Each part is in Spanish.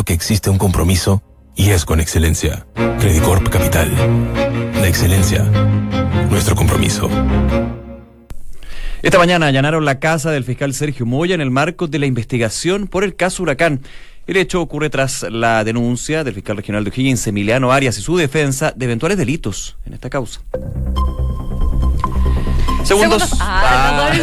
que existe un compromiso y es con excelencia. Credicorp Capital. La excelencia. Nuestro compromiso. Esta mañana allanaron la casa del fiscal Sergio Moya en el marco de la investigación por el caso Huracán. El hecho ocurre tras la denuncia del fiscal regional de O'Higgins, Emiliano Arias, y su defensa de eventuales delitos en esta causa. Segundos. Ah,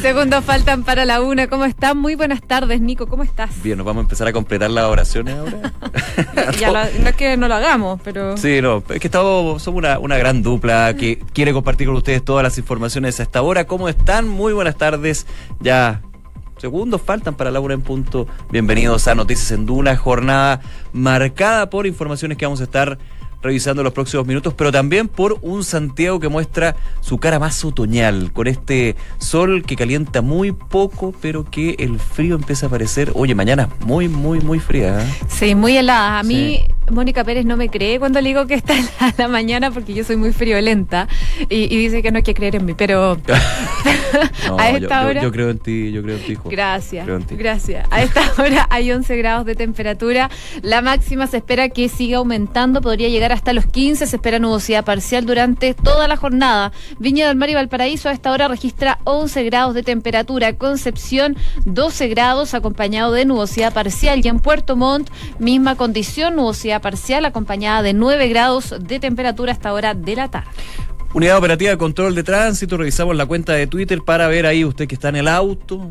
Segundos faltan para la una. ¿Cómo están? Muy buenas tardes, Nico. ¿Cómo estás? Bien, nos vamos a empezar a completar las oraciones ahora. no es que no lo hagamos, pero. Sí, no. Es que estamos, somos una, una gran dupla que quiere compartir con ustedes todas las informaciones a esta hora. ¿Cómo están? Muy buenas tardes. Ya segundos faltan para la una en punto. Bienvenidos a Noticias en Duna, jornada marcada por informaciones que vamos a estar revisando los próximos minutos, pero también por un Santiago que muestra su cara más otoñal, con este sol que calienta muy poco, pero que el frío empieza a aparecer, oye, mañana muy, muy, muy fría. ¿eh? Sí, muy helada. A mí, Mónica Pérez no me cree cuando le digo que está helada la mañana porque yo soy muy friolenta y, y dice que no hay que creer en mí, pero a esta hora... Yo, creo en ti, yo creo en ti, hijo. Gracias, gracias. A esta hora hay 11 grados de temperatura, la máxima se espera que siga aumentando, podría llegar hasta los 15. Se espera nubosidad parcial durante toda la jornada. Viña del Mar y Valparaíso a esta hora registra 11 grados de temperatura. Concepción 12 grados acompañado de nubosidad parcial. Y en Puerto Montt, misma condición, nubosidad parcial acompañada de 9 grados de temperatura hasta hora de la tarde. Unidad Operativa de Control de Tránsito, revisamos la cuenta de Twitter para ver ahí usted que está en el auto,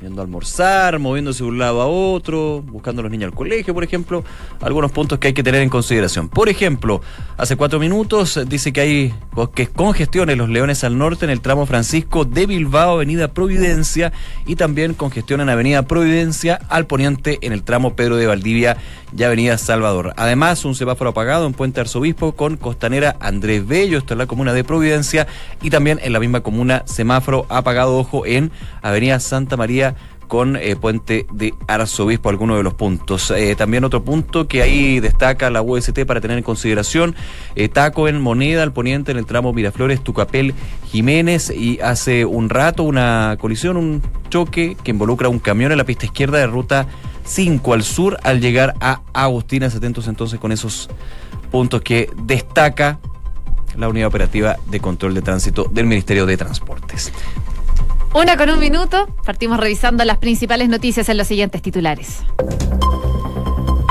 yendo a almorzar, moviéndose de un lado a otro, buscando a los niños al colegio, por ejemplo, algunos puntos que hay que tener en consideración. Por ejemplo, hace cuatro minutos dice que hay que congestión en los Leones al norte en el tramo Francisco de Bilbao, Avenida Providencia, y también congestión en Avenida Providencia al poniente en el tramo Pedro de Valdivia y Avenida Salvador. Además, un semáforo apagado en Puente Arzobispo con Costanera Andrés Bello, esto en la comuna de Providencia, y también en la misma comuna semáforo apagado, ojo, en Avenida Santa María con eh, Puente de Arzobispo, algunos de los puntos. Eh, también otro punto que ahí destaca la UST para tener en consideración, eh, Taco en Moneda, al poniente en el tramo Miraflores, Tucapel, Jiménez, y hace un rato una colisión, un choque que involucra un camión en la pista izquierda de ruta 5 al sur al llegar a Agustinas. Atentos entonces con esos puntos que destaca la unidad operativa de control de tránsito del Ministerio de Transportes. Una con un minuto, partimos revisando las principales noticias en los siguientes titulares.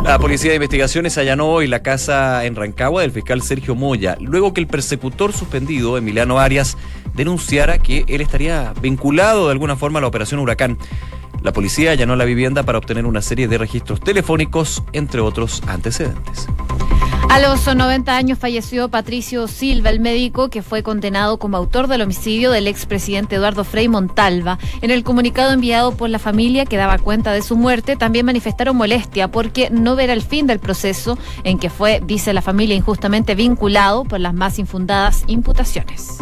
La Policía de Investigaciones allanó hoy la casa en Rancagua del fiscal Sergio Moya, luego que el persecutor suspendido, Emiliano Arias, denunciara que él estaría vinculado de alguna forma a la operación Huracán. La policía allanó la vivienda para obtener una serie de registros telefónicos, entre otros antecedentes. A los 90 años falleció Patricio Silva, el médico que fue condenado como autor del homicidio del expresidente Eduardo Frei Montalva. En el comunicado enviado por la familia que daba cuenta de su muerte, también manifestaron molestia porque no verá el fin del proceso en que fue, dice la familia, injustamente vinculado por las más infundadas imputaciones.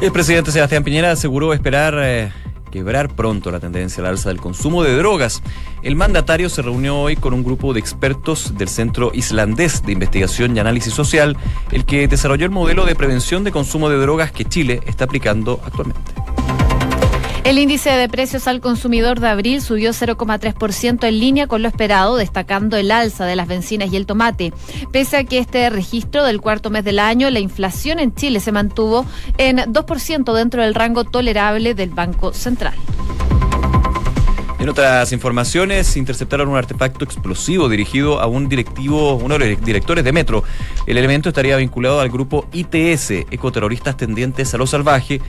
El presidente Sebastián Piñera aseguró esperar eh, quebrar pronto la tendencia al alza del consumo de drogas. El mandatario se reunió hoy con un grupo de expertos del Centro Islandés de Investigación y Análisis Social, el que desarrolló el modelo de prevención de consumo de drogas que Chile está aplicando actualmente. El índice de precios al consumidor de abril subió 0,3% en línea con lo esperado, destacando el alza de las bencinas y el tomate. Pese a que este registro del cuarto mes del año, la inflación en Chile se mantuvo en 2% dentro del rango tolerable del Banco Central. En otras informaciones, interceptaron un artefacto explosivo dirigido a un directivo, uno de los directores de Metro. El elemento estaría vinculado al grupo ITS, ecoterroristas tendientes a lo salvaje,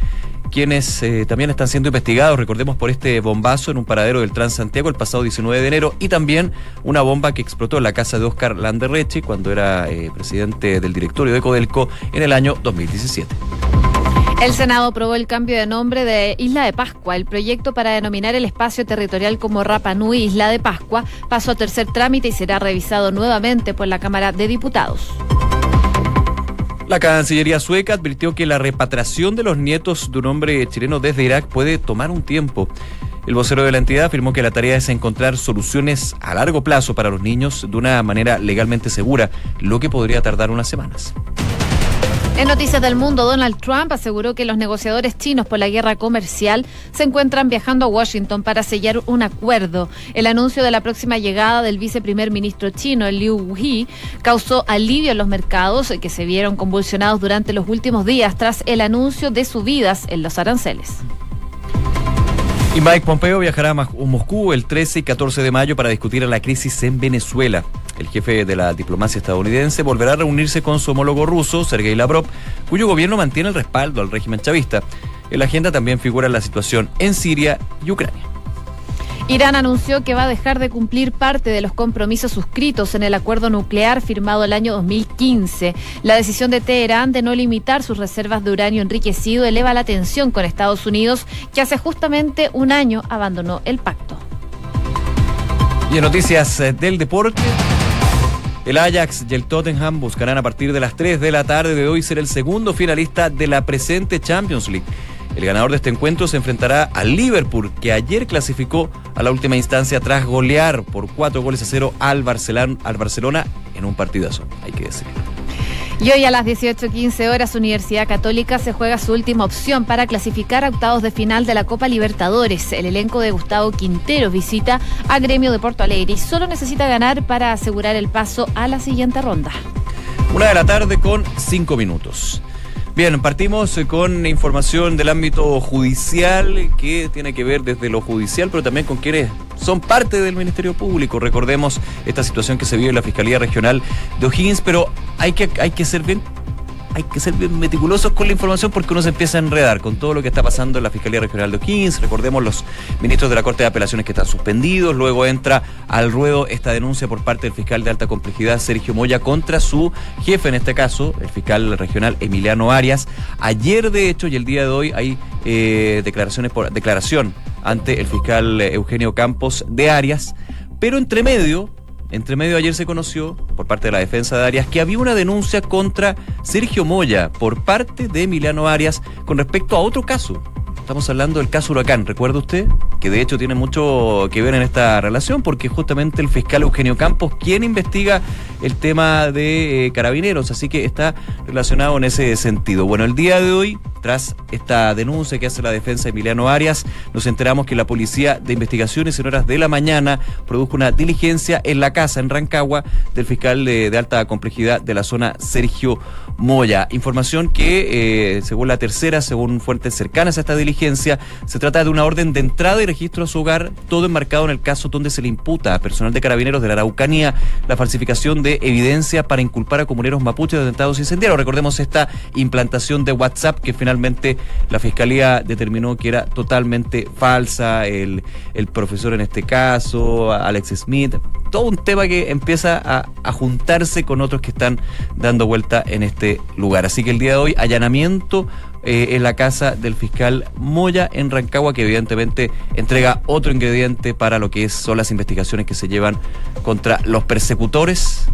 quienes eh, también están siendo investigados, recordemos, por este bombazo en un paradero del Transantiago el pasado 19 de enero y también una bomba que explotó en la casa de Oscar Landerreche cuando era eh, presidente del directorio de Codelco en el año 2017. El Senado aprobó el cambio de nombre de Isla de Pascua. El proyecto para denominar el espacio territorial como Rapa Nui Isla de Pascua pasó a tercer trámite y será revisado nuevamente por la Cámara de Diputados. La Cancillería sueca advirtió que la repatriación de los nietos de un hombre chileno desde Irak puede tomar un tiempo. El vocero de la entidad afirmó que la tarea es encontrar soluciones a largo plazo para los niños de una manera legalmente segura, lo que podría tardar unas semanas. En Noticias del Mundo, Donald Trump aseguró que los negociadores chinos por la guerra comercial se encuentran viajando a Washington para sellar un acuerdo. El anuncio de la próxima llegada del viceprimer ministro chino, Liu He, causó alivio en los mercados que se vieron convulsionados durante los últimos días tras el anuncio de subidas en los aranceles. Y Mike Pompeo viajará a Moscú el 13 y 14 de mayo para discutir la crisis en Venezuela. El jefe de la diplomacia estadounidense volverá a reunirse con su homólogo ruso, Sergei Lavrov, cuyo gobierno mantiene el respaldo al régimen chavista. En la agenda también figura la situación en Siria y Ucrania. Irán anunció que va a dejar de cumplir parte de los compromisos suscritos en el acuerdo nuclear firmado el año 2015. La decisión de Teherán de no limitar sus reservas de uranio enriquecido eleva la tensión con Estados Unidos, que hace justamente un año abandonó el pacto. Y en noticias eh, del deporte. El Ajax y el Tottenham buscarán a partir de las 3 de la tarde de hoy ser el segundo finalista de la presente Champions League. El ganador de este encuentro se enfrentará al Liverpool, que ayer clasificó a la última instancia tras golear por cuatro goles a cero al Barcelona, al Barcelona en un partidazo, hay que decirlo. Y hoy a las 18.15 horas, Universidad Católica se juega su última opción para clasificar a octavos de final de la Copa Libertadores. El elenco de Gustavo Quintero visita a Gremio de Porto Alegre y solo necesita ganar para asegurar el paso a la siguiente ronda. Una de la tarde con cinco minutos. Bien, partimos con información del ámbito judicial que tiene que ver desde lo judicial, pero también con quienes son parte del Ministerio Público. Recordemos esta situación que se vive en la Fiscalía Regional de O'Higgins, pero hay que, hay que ser bien hay que ser bien meticulosos con la información porque uno se empieza a enredar con todo lo que está pasando en la Fiscalía Regional de O'Higgins. Recordemos los ministros de la Corte de Apelaciones que están suspendidos. Luego entra al ruedo esta denuncia por parte del fiscal de alta complejidad Sergio Moya contra su jefe, en este caso, el fiscal regional Emiliano Arias. Ayer, de hecho, y el día de hoy hay eh, declaraciones por declaración ante el fiscal Eugenio Campos de Arias. Pero entre medio, entre medio ayer se conoció, por parte de la defensa de Arias, que había una denuncia contra Sergio Moya por parte de Emiliano Arias con respecto a otro caso. Estamos hablando del caso Huracán, ¿recuerda usted? Que de hecho tiene mucho que ver en esta relación porque justamente el fiscal Eugenio Campos quien investiga el tema de eh, carabineros, así que está relacionado en ese sentido. Bueno, el día de hoy tras esta denuncia que hace la defensa de Emiliano Arias, nos enteramos que la Policía de Investigaciones en horas de la mañana produjo una diligencia en la casa en Rancagua del fiscal de, alta complejidad de la zona Sergio Moya. Información que, eh, según la tercera, según fuentes cercanas a esta diligencia, se trata de una orden de entrada y registro a su hogar, todo enmarcado en el caso donde se le imputa a personal de carabineros de la Araucanía la falsificación de evidencia para inculpar a comuneros mapuches de atentados incendiarios. Recordemos esta implantación de WhatsApp que finalmente la fiscalía determinó que era totalmente falsa, el, profesor en este caso, Alex Smith, todo un tema que empieza a, juntarse con otros que están dando vuelta en este lugar. Así que el día de hoy, allanamiento eh, en la casa del fiscal Moya en Rancagua, que evidentemente entrega otro ingrediente para lo que son las investigaciones que se llevan contra los persecutores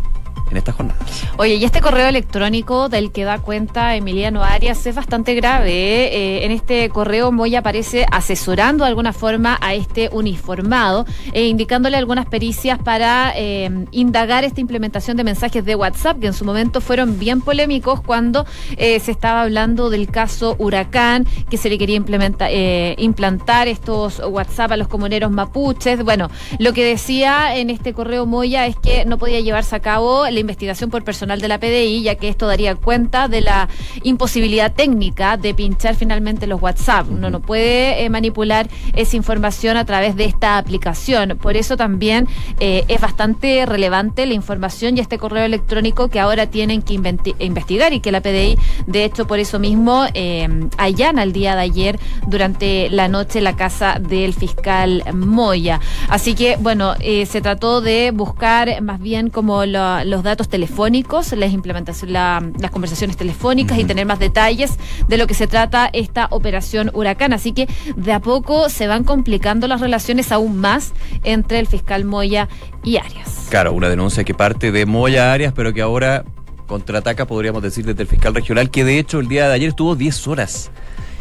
en esta jornada. Oye, y este correo electrónico del que da cuenta Emiliano Arias es bastante grave. ¿eh? Eh, en este correo Moya aparece asesorando de alguna forma a este uniformado e indicándole algunas pericias para eh, indagar esta implementación de mensajes de WhatsApp que en su momento fueron bien polémicos cuando se estaba hablando del caso Huracán, que se le quería implementar, implantar estos WhatsApp a los comuneros mapuches. Bueno, lo que decía en este correo Moya es que no podía llevarse a cabo investigación por personal de la PDI, ya que esto daría cuenta de la imposibilidad técnica de pinchar finalmente los WhatsApp. Uno no puede eh, manipular esa información a través de esta aplicación. Por eso también eh, es bastante relevante la información y este correo electrónico que ahora tienen que investigar y que la PDI, de hecho, por eso mismo eh, allana el día de ayer durante la noche la casa del fiscal Moya. Así que, bueno, se trató de buscar más bien como los datos telefónicos, las implementaciones, las conversaciones telefónicas y tener más detalles de lo que se trata esta operación Huracán. Así que de a poco se van complicando las relaciones aún más entre el fiscal Moya y Arias. Claro, una denuncia que parte de Moya Arias, pero que ahora contraataca, podríamos decir, desde el fiscal regional, que de hecho el día de ayer estuvo 10 horas.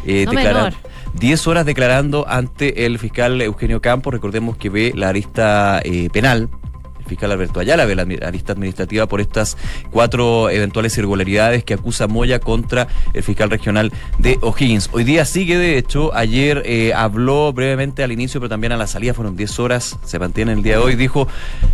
Eh, declarando, 10 horas declarando ante el fiscal Eugenio Campos, recordemos que ve la arista eh, penal fiscal Alberto Ayala ve la, lista administrativa por estas cuatro eventuales irregularidades que acusa Moya contra el fiscal regional de O'Higgins. Hoy día sigue, de hecho, ayer eh, habló brevemente al inicio, pero también a la salida, fueron 10 horas, se mantiene el día de hoy, dijo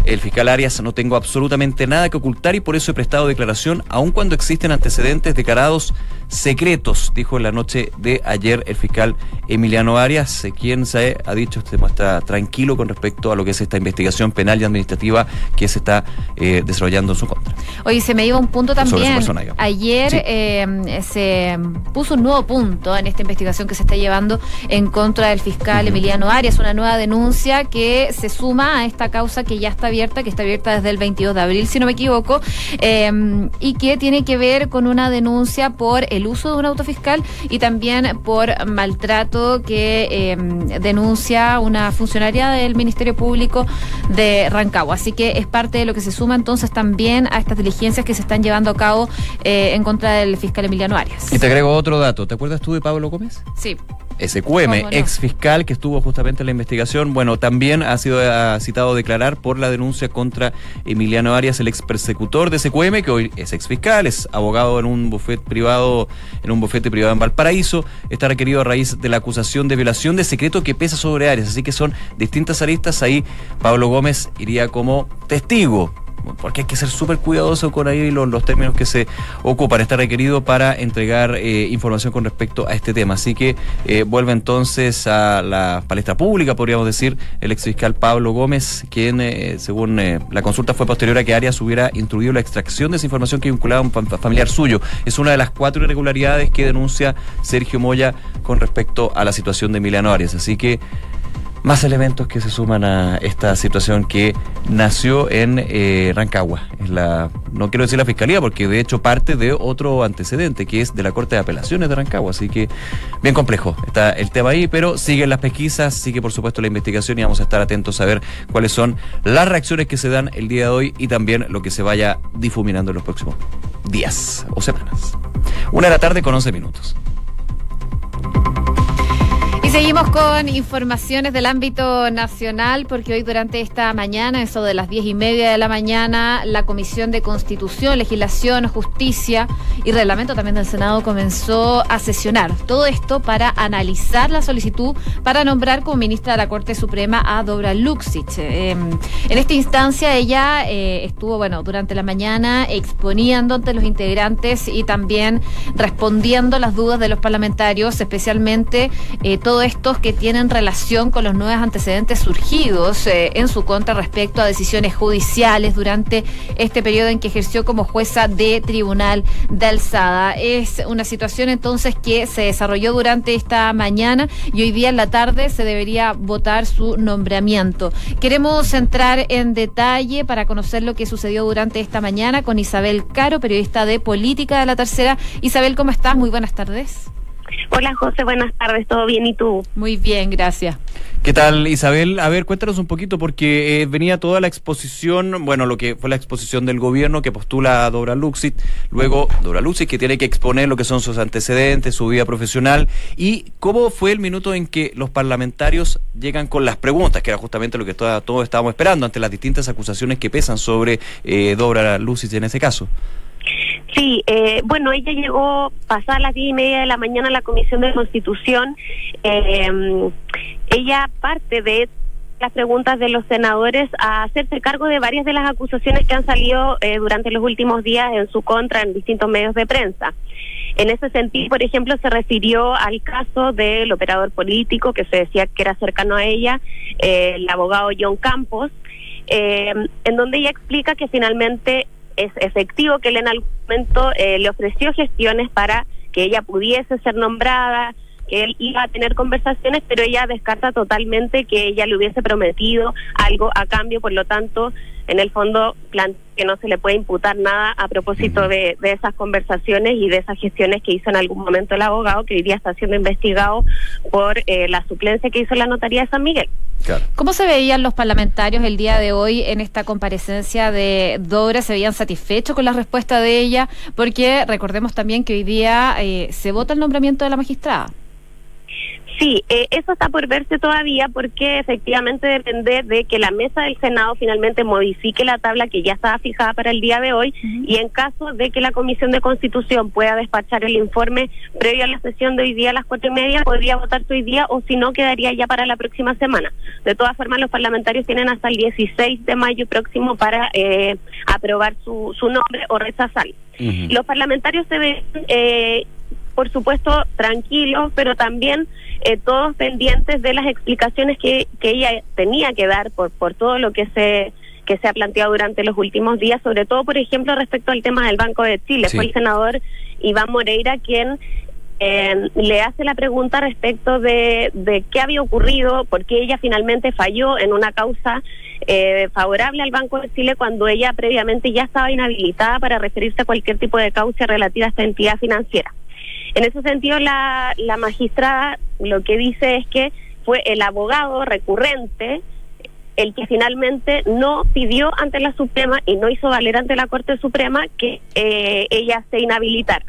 el fiscal Arias, no tengo absolutamente nada que ocultar y por eso he prestado declaración, aun cuando existen antecedentes declarados secretos, dijo en la noche de ayer el fiscal Emiliano Arias, quien se ha dicho se muestra tranquilo con respecto a lo que es esta investigación penal y administrativa que se está eh, desarrollando en su contra. Oye, se me iba un punto también. Ayer eh, se puso un nuevo punto en esta investigación que se está llevando en contra del fiscal Emiliano Arias, una nueva denuncia que se suma a esta causa que ya está abierta, que está abierta desde el 22 de abril, si no me equivoco, eh, y que tiene que ver con una denuncia por el uso de un auto fiscal y también por maltrato que em, denuncia una funcionaria del Ministerio Público de Rancagua. Así que es parte de lo que se suma entonces también a estas diligencias que se están llevando a cabo eh, en contra del fiscal Emiliano Arias. Y te agrego otro dato. ¿Te acuerdas tú de Pablo Gómez? Sí. SQM, ex fiscal que estuvo justamente en la investigación, bueno, también ha sido citado a declarar por la denuncia contra Emiliano Arias, el ex persecutor de SQM, que hoy es ex fiscal, es abogado en un bufete privado, en un bufete privado en Valparaíso, está requerido a raíz de la acusación de violación de secreto que pesa sobre Arias, así que son distintas aristas, ahí Pablo Gómez iría como testigo porque hay que ser súper cuidadoso con ahí los, los, términos que se ocupan. Está requerido para entregar eh, información con respecto a este tema. Así que eh, vuelve entonces a la palestra pública, podríamos decir, el ex fiscal Pablo Gómez, quien, eh, según la consulta, fue posterior a que Arias hubiera instruido la extracción de esa información que vinculaba a un familiar suyo. Es una de las cuatro irregularidades que denuncia Sergio Moya con respecto a la situación de Emiliano Arias. Así que más elementos que se suman a esta situación que nació en eh, Rancagua. Es la, no quiero decir la fiscalía, porque de hecho parte de otro antecedente, que es de la Corte de Apelaciones de Rancagua. Así que bien complejo está el tema ahí, pero siguen las pesquisas, sigue por supuesto la investigación y vamos a estar atentos a ver cuáles son las reacciones que se dan el día de hoy y también lo que se vaya difuminando en los próximos días o semanas. Una de la tarde con 11 minutos seguimos con informaciones del ámbito nacional, porque hoy durante esta mañana, eso de las diez y media de la mañana, la Comisión de Constitución, Legislación, Justicia y Reglamento también del Senado comenzó a sesionar. Todo esto para analizar la solicitud para nombrar como ministra de la Corte Suprema a Dobra Luxic. Em, en esta instancia ella eh, estuvo, bueno, durante la mañana exponiendo ante los integrantes y también respondiendo las dudas de los parlamentarios, especialmente eh, todo estos que tienen relación con los nuevos antecedentes surgidos eh, en su contra respecto a decisiones judiciales durante este periodo en que ejerció como jueza de tribunal de alzada. Es una situación entonces que se desarrolló durante esta mañana y hoy día en la tarde se debería votar su nombramiento. Queremos entrar en detalle para conocer lo que sucedió durante esta mañana con Isabel Caro, periodista de política de la tercera. Isabel, ¿cómo estás? Muy buenas tardes. Hola José, buenas tardes, ¿todo bien y tú? Muy bien, gracias. ¿Qué tal Isabel? A ver, cuéntanos un poquito porque eh, venía toda la exposición, bueno, lo que fue la exposición del gobierno que postula a Dora Luxit, luego Dora Luxit que tiene que exponer lo que son sus antecedentes, su vida profesional y cómo fue el minuto en que los parlamentarios llegan con las preguntas, que era justamente lo que todos estábamos esperando ante las distintas acusaciones que pesan sobre eh, Dora Luxit en ese caso. Sí, eh, bueno, ella llegó pasada las diez y media de la mañana a la Comisión de Constitución. Eh, ella parte de las preguntas de los senadores a hacerse cargo de varias de las acusaciones que han salido eh, durante los últimos días en su contra en distintos medios de prensa. En ese sentido, por ejemplo, se refirió al caso del operador político que se decía que era cercano a ella, eh, el abogado John Campos, eh, en donde ella explica que finalmente es efectivo que él en algún momento eh, le ofreció gestiones para que ella pudiese ser nombrada, que él iba a tener conversaciones, pero ella descarta totalmente que ella le hubiese prometido algo a cambio, por lo tanto, en el fondo que no se le puede imputar nada a propósito de, esas conversaciones y de esas gestiones que hizo en algún momento el abogado, que hoy día está siendo investigado por eh, la suplencia que hizo la notaría de San Miguel. ¿Cómo se veían los parlamentarios el día de hoy en esta comparecencia de Dora? ¿Se veían satisfechos con la respuesta de ella? Porque recordemos también que hoy día eh, se vota el nombramiento de la magistrada. Sí, eh, eso está por verse todavía porque efectivamente depende de que la mesa del Senado finalmente modifique la tabla que ya estaba fijada para el día de hoy y en caso de que la Comisión de Constitución pueda despachar el informe previo a la sesión de hoy día a las cuatro y media, podría votarse hoy día o si no quedaría ya para la próxima semana. De todas formas, los parlamentarios tienen hasta el 16 de mayo próximo para eh, aprobar su, su nombre o rechazar. Los parlamentarios se ven, eh, por supuesto, tranquilos, pero también eh, todos pendientes de las explicaciones que, que ella tenía que dar por, por todo lo que se que se ha planteado durante los últimos días, sobre todo, por ejemplo, respecto al tema del Banco de Chile. Fue el senador Iván Moreira quien eh, le hace la pregunta respecto de, de qué había ocurrido, por qué ella finalmente falló en una causa eh, favorable al Banco de Chile cuando ella previamente ya estaba inhabilitada para referirse a cualquier tipo de causa relativa a esta entidad financiera. En ese sentido, la, la magistrada lo que dice es que fue el abogado recurrente el que finalmente no pidió ante la Suprema y no hizo valer ante la Corte Suprema que eh, ella se inhabilitara.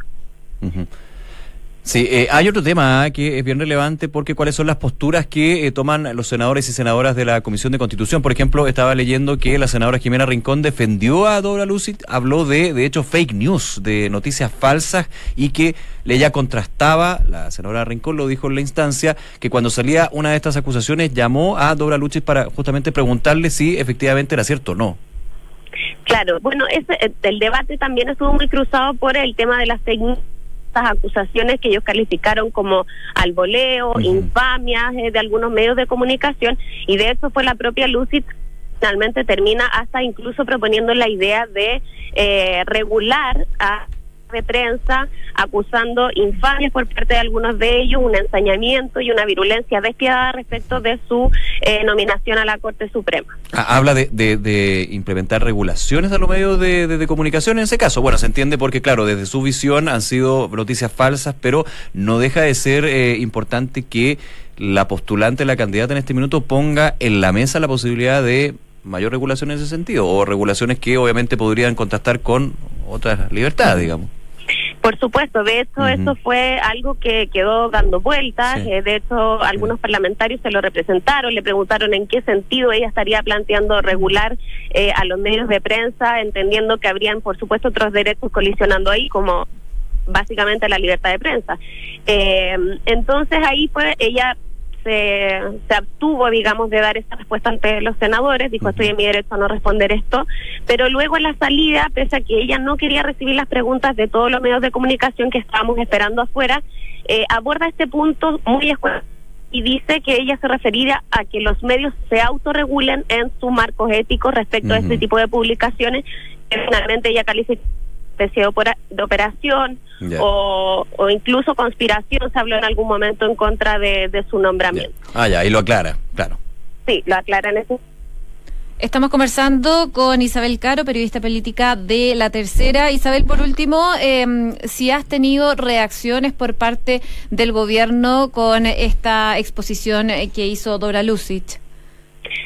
Sí, eh, hay otro tema ah, que es bien relevante porque cuáles son las posturas que eh, toman los senadores y senadoras de la Comisión de Constitución. Por ejemplo, estaba leyendo que la senadora Jimena Rincón defendió a Dora Lucid, habló de, de hecho, fake news, de noticias falsas y que ella contrastaba, la senadora Rincón lo dijo en la instancia, que cuando salía una de estas acusaciones llamó a Dora Lucid para justamente preguntarle si efectivamente era cierto o no. Claro, bueno, ese, el debate también estuvo muy cruzado por el tema de las fake news acusaciones que ellos calificaron como alboleo, infamias eh, de algunos medios de comunicación y de eso fue la propia Lucid finalmente termina hasta incluso proponiendo la idea de eh, regular a de prensa acusando infamias por parte de algunos de ellos, un ensañamiento y una virulencia despiadada respecto de su eh, nominación a la Corte Suprema. Ah, habla de, de, implementar regulaciones a los medios de, de, comunicación en ese caso. Bueno, se entiende porque, claro, desde su visión han sido noticias falsas, pero no deja de ser eh, importante que la postulante, la candidata en este minuto ponga en la mesa la posibilidad de mayor regulación en ese sentido, o regulaciones que obviamente podrían contrastar con otras libertades, digamos. Por supuesto, de hecho, eso fue algo que quedó dando vueltas. Eh, de hecho, algunos parlamentarios se lo representaron, le preguntaron en qué sentido ella estaría planteando regular eh, a los medios de prensa, entendiendo que habrían, por supuesto, otros derechos colisionando ahí, como básicamente la libertad de prensa. Eh, entonces ahí fue, ella se, se abstuvo, digamos, de dar esa respuesta ante los senadores, dijo estoy en mi derecho a no responder esto, pero luego en la salida, pese a que ella no quería recibir las preguntas de todos los medios de comunicación que estábamos esperando afuera, eh, aborda este punto muy y dice que ella se refería a que los medios se autorregulen en sus marcos éticos respecto a este tipo de publicaciones, que finalmente ella califica especie de, operación o, o, incluso conspiración se habló en algún momento en contra de, de su nombramiento. Ah, ya, y lo aclara, claro. Sí, lo aclara en ese Estamos conversando con Isabel Caro, periodista política de La Tercera. Isabel, por último, eh, si has tenido reacciones por parte del gobierno con esta exposición que hizo Dora Lucic.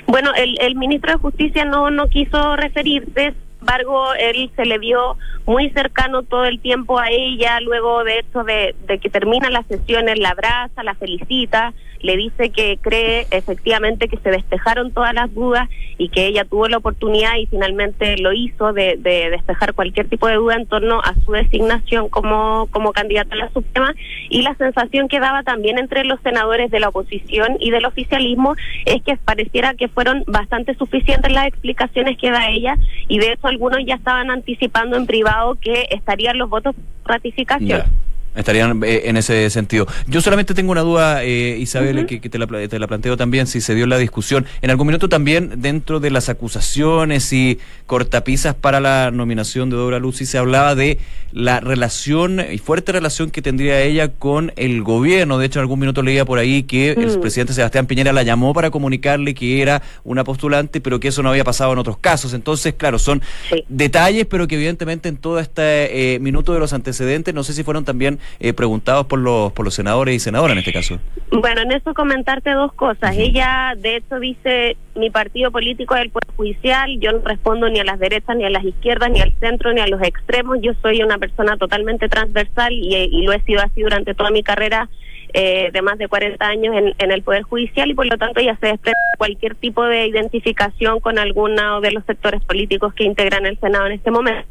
Bueno, el, el ministro de Justicia no, no quiso referirse, embargo, él se le vio muy cercano todo el tiempo a ella, luego de eso de, que termina la sesión, él la abraza, la felicita, le dice que cree efectivamente que se despejaron todas las dudas y que ella tuvo la oportunidad y finalmente lo hizo de, de despejar cualquier tipo de duda en torno a su designación como, como candidata a la Suprema. Y la sensación que daba también entre los senadores de la oposición y del oficialismo es que pareciera que fueron bastante suficientes las explicaciones que da ella y de eso algunos ya estaban anticipando en privado que estarían los votos ratificación. Estarían eh, en ese sentido. Yo solamente tengo una duda, eh, Isabel, que, te, la, te, la, planteo también, si se dio la discusión. En algún minuto también, dentro de las acusaciones y cortapisas para la nominación de Dora Lucy, se hablaba de la relación y fuerte relación que tendría ella con el gobierno. De hecho, en algún minuto leía por ahí que el presidente Sebastián Piñera la llamó para comunicarle que era una postulante, pero que eso no había pasado en otros casos. Entonces, claro, son detalles, pero que evidentemente en todo este eh, minuto de los antecedentes, no sé si fueron también eh, preguntados por los, por los senadores y senadoras en este caso. Bueno, en eso comentarte dos cosas. Ella, de hecho, dice, mi partido político es el Poder Judicial, yo no respondo ni a las derechas, ni a las izquierdas, ni al centro, ni a los extremos, yo soy una persona totalmente transversal y, y lo he sido así durante toda mi carrera eh, de más de 40 años en, el Poder Judicial y por lo tanto ella se desprende cualquier tipo de identificación con alguno de los sectores políticos que integran el Senado en este momento.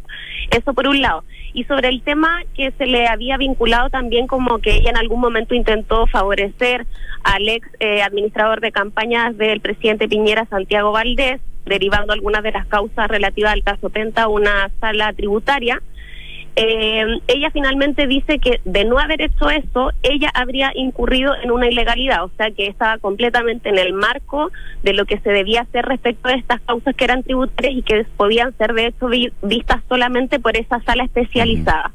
Eso por un lado. Y sobre el tema que se le había vinculado también como que ella en algún momento intentó favorecer al ex eh, administrador de campañas del presidente Piñera, Santiago Valdés, derivando algunas de las causas relativas al caso Penta una sala tributaria. Eh, ella finalmente dice que de no haber hecho eso, ella habría incurrido en una ilegalidad, o sea que estaba completamente en el marco de lo que se debía hacer respecto de estas causas que eran tributarias y que podían ser de hecho vistas solamente por esa sala especializada.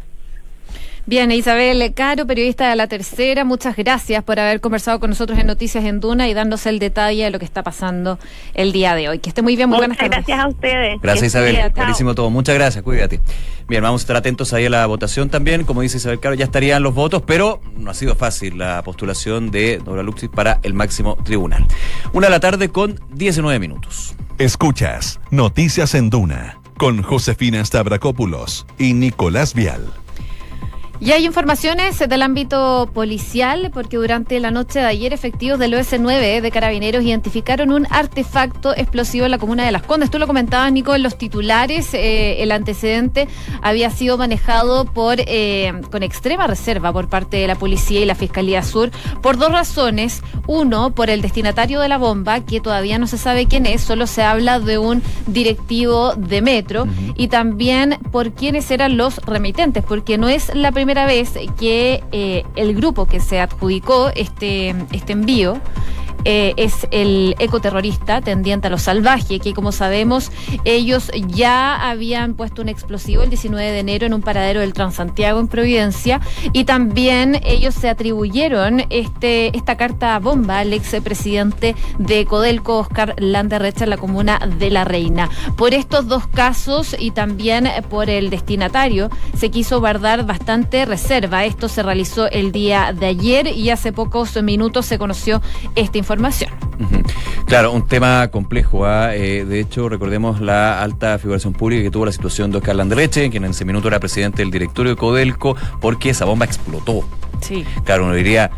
Bien, Isabel Caro, periodista de La Tercera, muchas gracias por haber conversado con nosotros en Noticias en Duna y darnos el detalle de lo que está pasando el día de hoy. Que esté muy bien, muy buenas tardes. Gracias a ustedes. Gracias, Isabel. Buenísimo todo. Muchas gracias, cuídate. Bien, vamos a estar atentos ahí a la votación también. Como dice Isabel Caro, ya estarían los votos, pero no ha sido fácil la postulación de Dora Luxis para el máximo tribunal. Una de la tarde con 19 minutos. Escuchas Noticias en Duna con Josefina Stavrakopoulos y Nicolás Vial. Y hay informaciones del ámbito policial, porque durante la noche de ayer efectivos del OS9 de Carabineros identificaron un artefacto explosivo en la comuna de Las Condes. Tú lo comentabas, Nico, en los titulares. Eh, el antecedente había sido manejado por eh, con extrema reserva por parte de la policía y la Fiscalía Sur por dos razones. Uno, por el destinatario de la bomba, que todavía no se sabe quién es, solo se habla de un directivo de metro, y también por quiénes eran los remitentes, porque no es la primera primera vez que eh, el grupo que se adjudicó este, este envío eh, es el ecoterrorista tendiente a lo salvaje, que como sabemos ellos ya habían puesto un explosivo el 19 de enero en un paradero del Transantiago en Providencia y también ellos se atribuyeron este esta carta bomba al expresidente de Codelco, Oscar Landerrecha, en la comuna de La Reina. Por estos dos casos y también por el destinatario se quiso guardar bastante reserva. Esto se realizó el día de ayer y hace pocos minutos se conoció esta información Claro, un tema complejo. ¿ah? Eh, de hecho, recordemos la alta figuración pública que tuvo la situación de Oscar Landerreche, quien en ese minuto era presidente del directorio de Codelco, porque esa bomba explotó. Sí. Claro, uno diría,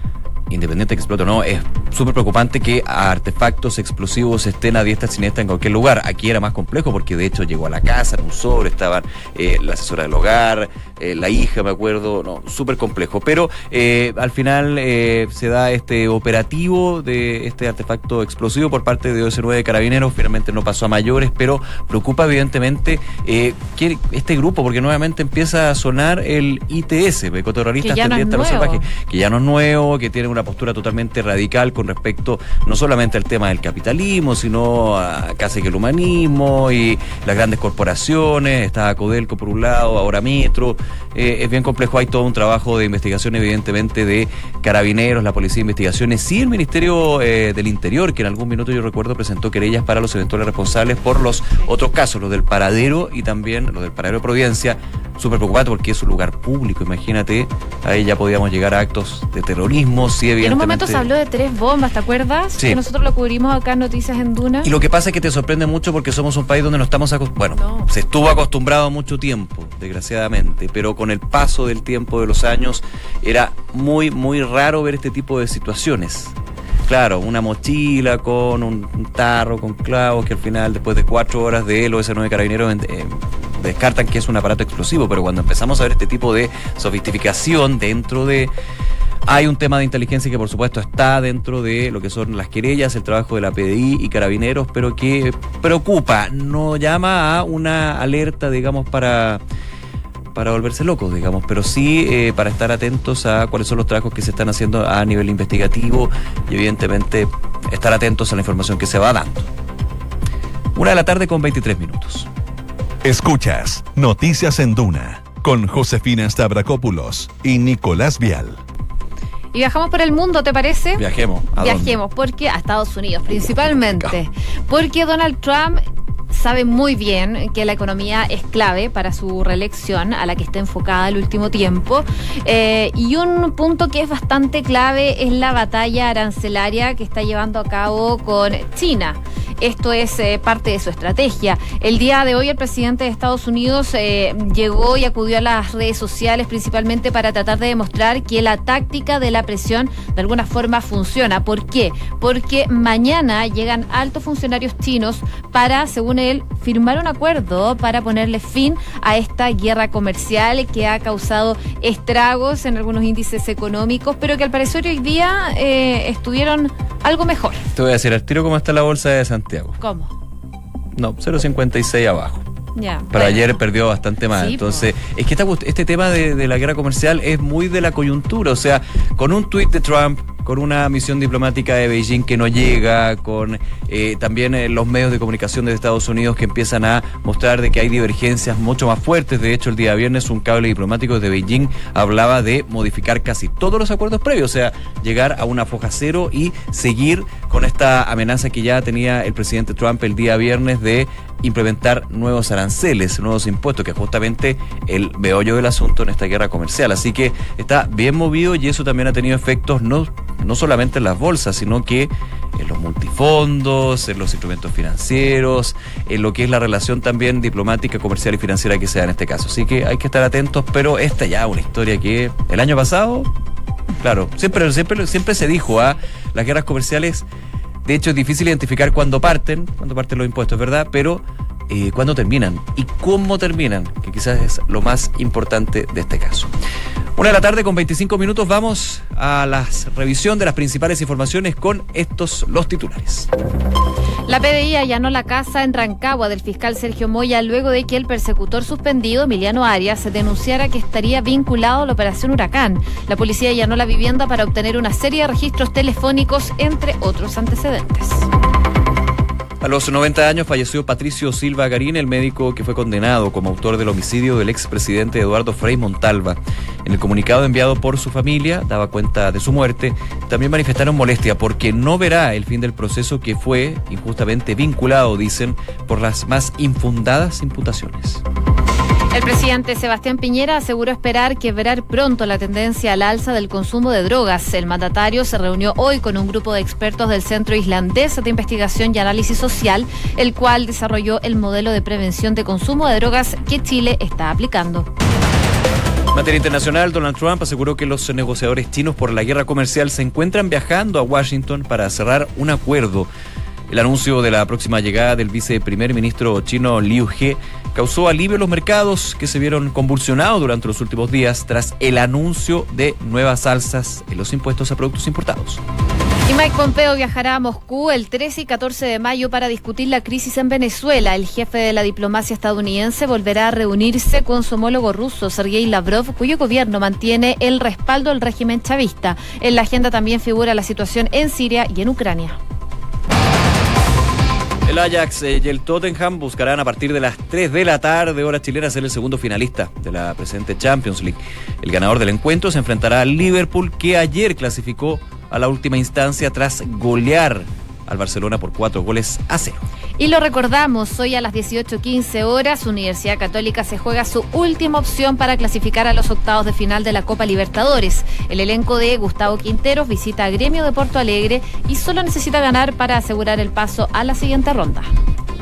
independiente de que explote o no, es súper preocupante que artefactos explosivos estén a diestra siniestra en cualquier lugar. Aquí era más complejo porque de hecho llegó a la casa en un sobre, estaban eh, la asesora del hogar, eh, la hija, me acuerdo, no, súper complejo. Pero eh, al final se da este operativo de este artefacto explosivo por parte de OS9 de Carabineros, finalmente no pasó a mayores, pero preocupa evidentemente que este grupo, porque nuevamente empieza a sonar el ITS, ecoterroristas tendientes a los salvajes, que ya no es nuevo, que tiene una postura totalmente radical con respecto no solamente al tema del capitalismo, sino a casi que el humanismo y las grandes corporaciones, está Codelco por un lado, ahora Metro, eh, es bien complejo, hay todo un trabajo de investigación evidentemente de carabineros, la Policía de Investigaciones, sí el Ministerio eh, del Interior, que en algún minuto yo recuerdo presentó querellas para los eventuales responsables por los otros casos, los del paradero y también los del paradero de Providencia, súper preocupante porque es un lugar público, imagínate, ahí ya podíamos llegar a actos de terrorismo, sí, evidentemente. En un momento se habló de tres bombas, ¿te acuerdas? Sí. Que nosotros lo cubrimos acá en Noticias en Duna. Y lo que pasa es que te sorprende mucho porque somos un país donde no estamos acostumbrados, bueno, se estuvo acostumbrado mucho tiempo, desgraciadamente, pero con el paso del tiempo de los años era muy, muy raro ver este tipo de situaciones claro, una mochila con un, tarro, con clavos, que al final, después de cuatro horas de OS9 Carabineros, eh, descartan que es un aparato explosivo, pero cuando empezamos a ver este tipo de sofisticación dentro de hay un tema de inteligencia que por supuesto está dentro de lo que son las querellas, el trabajo de la PDI y carabineros, pero que preocupa, no llama a una alerta, digamos, para para volverse locos, digamos, pero sí eh, para estar atentos a cuáles son los trabajos que se están haciendo a nivel investigativo y evidentemente estar atentos a la información que se va dando. Una de la tarde con 23 minutos. Escuchas Noticias en Duna con Josefina Stavrakopoulos y Nicolás Vial. Y viajamos por el mundo, ¿te parece? Viajemos. ¿a Viajemos, porque a Estados Unidos principalmente. Porque Donald Trump sabe muy bien que la economía es clave para su reelección, a la que está enfocada el último tiempo. Eh, y un punto que es bastante clave es la batalla arancelaria que está llevando a cabo con China. Esto es eh, parte de su estrategia. El día de hoy el presidente de Estados Unidos eh, llegó y acudió a las redes sociales principalmente para tratar de demostrar que la táctica de la presión de alguna forma funciona. ¿Por qué? Porque mañana llegan altos funcionarios chinos para, según él, firmar un acuerdo para ponerle fin a esta guerra comercial que ha causado estragos en algunos índices económicos, pero que al parecer hoy día eh, estuvieron algo mejor. Te voy a decir al tiro cómo está la bolsa de Santiago. ¿Cómo? No, 0.56 abajo. Ya. Para bueno. ayer perdió bastante más. Sí, Entonces, es que esta este tema de, de la guerra comercial es muy de la coyuntura. O sea, con un tuit de Trump, con una misión diplomática de Beijing que no llega, con eh, también eh, los medios de comunicación de Estados Unidos que empiezan a mostrar de que hay divergencias mucho más fuertes. De hecho, el día viernes un cable diplomático de Beijing hablaba de modificar casi todos los acuerdos previos, o sea, llegar a una foja cero y seguir con esta amenaza que ya tenía el presidente Trump el día viernes de implementar nuevos aranceles, nuevos impuestos, que es justamente el meollo del asunto en esta guerra comercial. Así que está bien movido y eso también ha tenido efectos no, no solamente en las bolsas, sino que en los multifondos, en los instrumentos financieros, en lo que es la relación también diplomática, comercial y financiera que se da en este caso. Así que hay que estar atentos, pero esta ya una historia que el año pasado, claro, siempre, siempre, siempre se dijo a las guerras comerciales de hecho, es difícil identificar cuándo parten, cuándo parten los impuestos, ¿verdad? Pero eh, cuándo terminan y cómo terminan, que quizás es lo más importante de este caso. Una de la tarde con 25 minutos vamos a la revisión de las principales informaciones con estos los titulares. La PDI allanó la casa en Rancagua del fiscal Sergio Moya luego de que el persecutor suspendido, Emiliano Arias, denunciara que estaría vinculado a la operación Huracán. La policía allanó la vivienda para obtener una serie de registros telefónicos, entre otros antecedentes. A los 90 años falleció Patricio Silva Garín, el médico que fue condenado como autor del homicidio del expresidente Eduardo Frei Montalva. En el comunicado enviado por su familia, daba cuenta de su muerte, también manifestaron molestia porque no verá el fin del proceso que fue injustamente vinculado, dicen, por las más infundadas imputaciones. El presidente Sebastián Piñera aseguró esperar quebrar pronto la tendencia al alza del consumo de drogas. El mandatario se reunió hoy con un grupo de expertos del Centro Islandés de Investigación y Análisis Social, el cual desarrolló el modelo de prevención de consumo de drogas que Chile está aplicando. En materia internacional, Donald Trump aseguró que los negociadores chinos por la guerra comercial se encuentran viajando a Washington para cerrar un acuerdo. El anuncio de la próxima llegada del viceprimer ministro chino Liu He causó alivio en los mercados que se vieron convulsionados durante los últimos días tras el anuncio de nuevas alzas en los impuestos a productos importados. Y Mike Pompeo viajará a Moscú el 13 y 14 de mayo para discutir la crisis en Venezuela. El jefe de la diplomacia estadounidense volverá a reunirse con su homólogo ruso, Sergei Lavrov, cuyo gobierno mantiene el respaldo al régimen chavista. En la agenda también figura la situación en Siria y en Ucrania. El Ajax eh, y el Tottenham buscarán a partir de las 3 de la tarde, hora chilena, ser el segundo finalista de la presente Champions League. El ganador del encuentro se enfrentará al Liverpool, que ayer clasificó a la última instancia tras golear al Barcelona por cuatro goles a cero. Y lo recordamos, hoy a las 18.15 horas, Universidad Católica se juega su última opción para clasificar a los octavos de final de la Copa Libertadores. El elenco de Gustavo Quinteros visita a Gremio de Porto Alegre y solo necesita ganar para asegurar el paso a la siguiente ronda.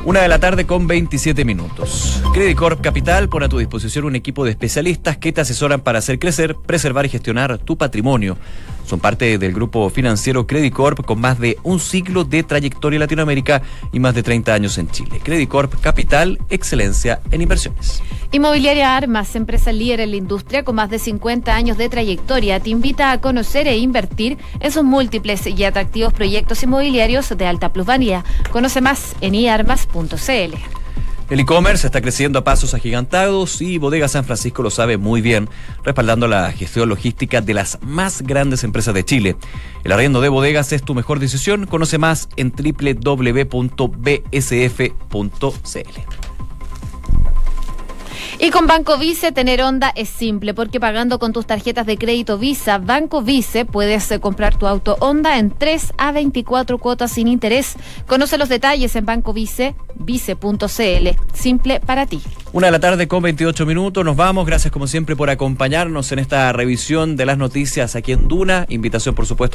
Una de la tarde con 27 minutos. Credit Corp Capital pone a tu disposición un equipo de especialistas que te asesoran para hacer crecer, preservar y gestionar tu patrimonio. Son parte del grupo financiero Credit Corp con más de un siglo de trayectoria en Latinoamérica y más de 30 años en Chile. Credit Corp Capital, excelencia en inversiones. Inmobiliaria Armas, empresa líder en la industria con más de 50 años de trayectoria, te invita a conocer e invertir en sus múltiples y atractivos proyectos inmobiliarios de alta plusvalía. Conoce más en El e-commerce está creciendo a pasos agigantados y Bodega San Francisco lo sabe muy bien, respaldando la gestión logística de las más grandes empresas de Chile. El arriendo de bodegas es tu mejor decisión. Conoce más en www.bsf.cl. Y con Banco Vice tener onda es simple porque pagando con tus tarjetas de crédito Visa, Banco Vice puedes eh, comprar tu auto Honda en 3 a 24 cuotas sin interés. Conoce los detalles en Banco Vice, vice.cl. Simple para ti. Una de la tarde con 28 minutos, nos vamos. Gracias como siempre por acompañarnos en esta revisión de las noticias aquí en Duna. Invitación por supuesto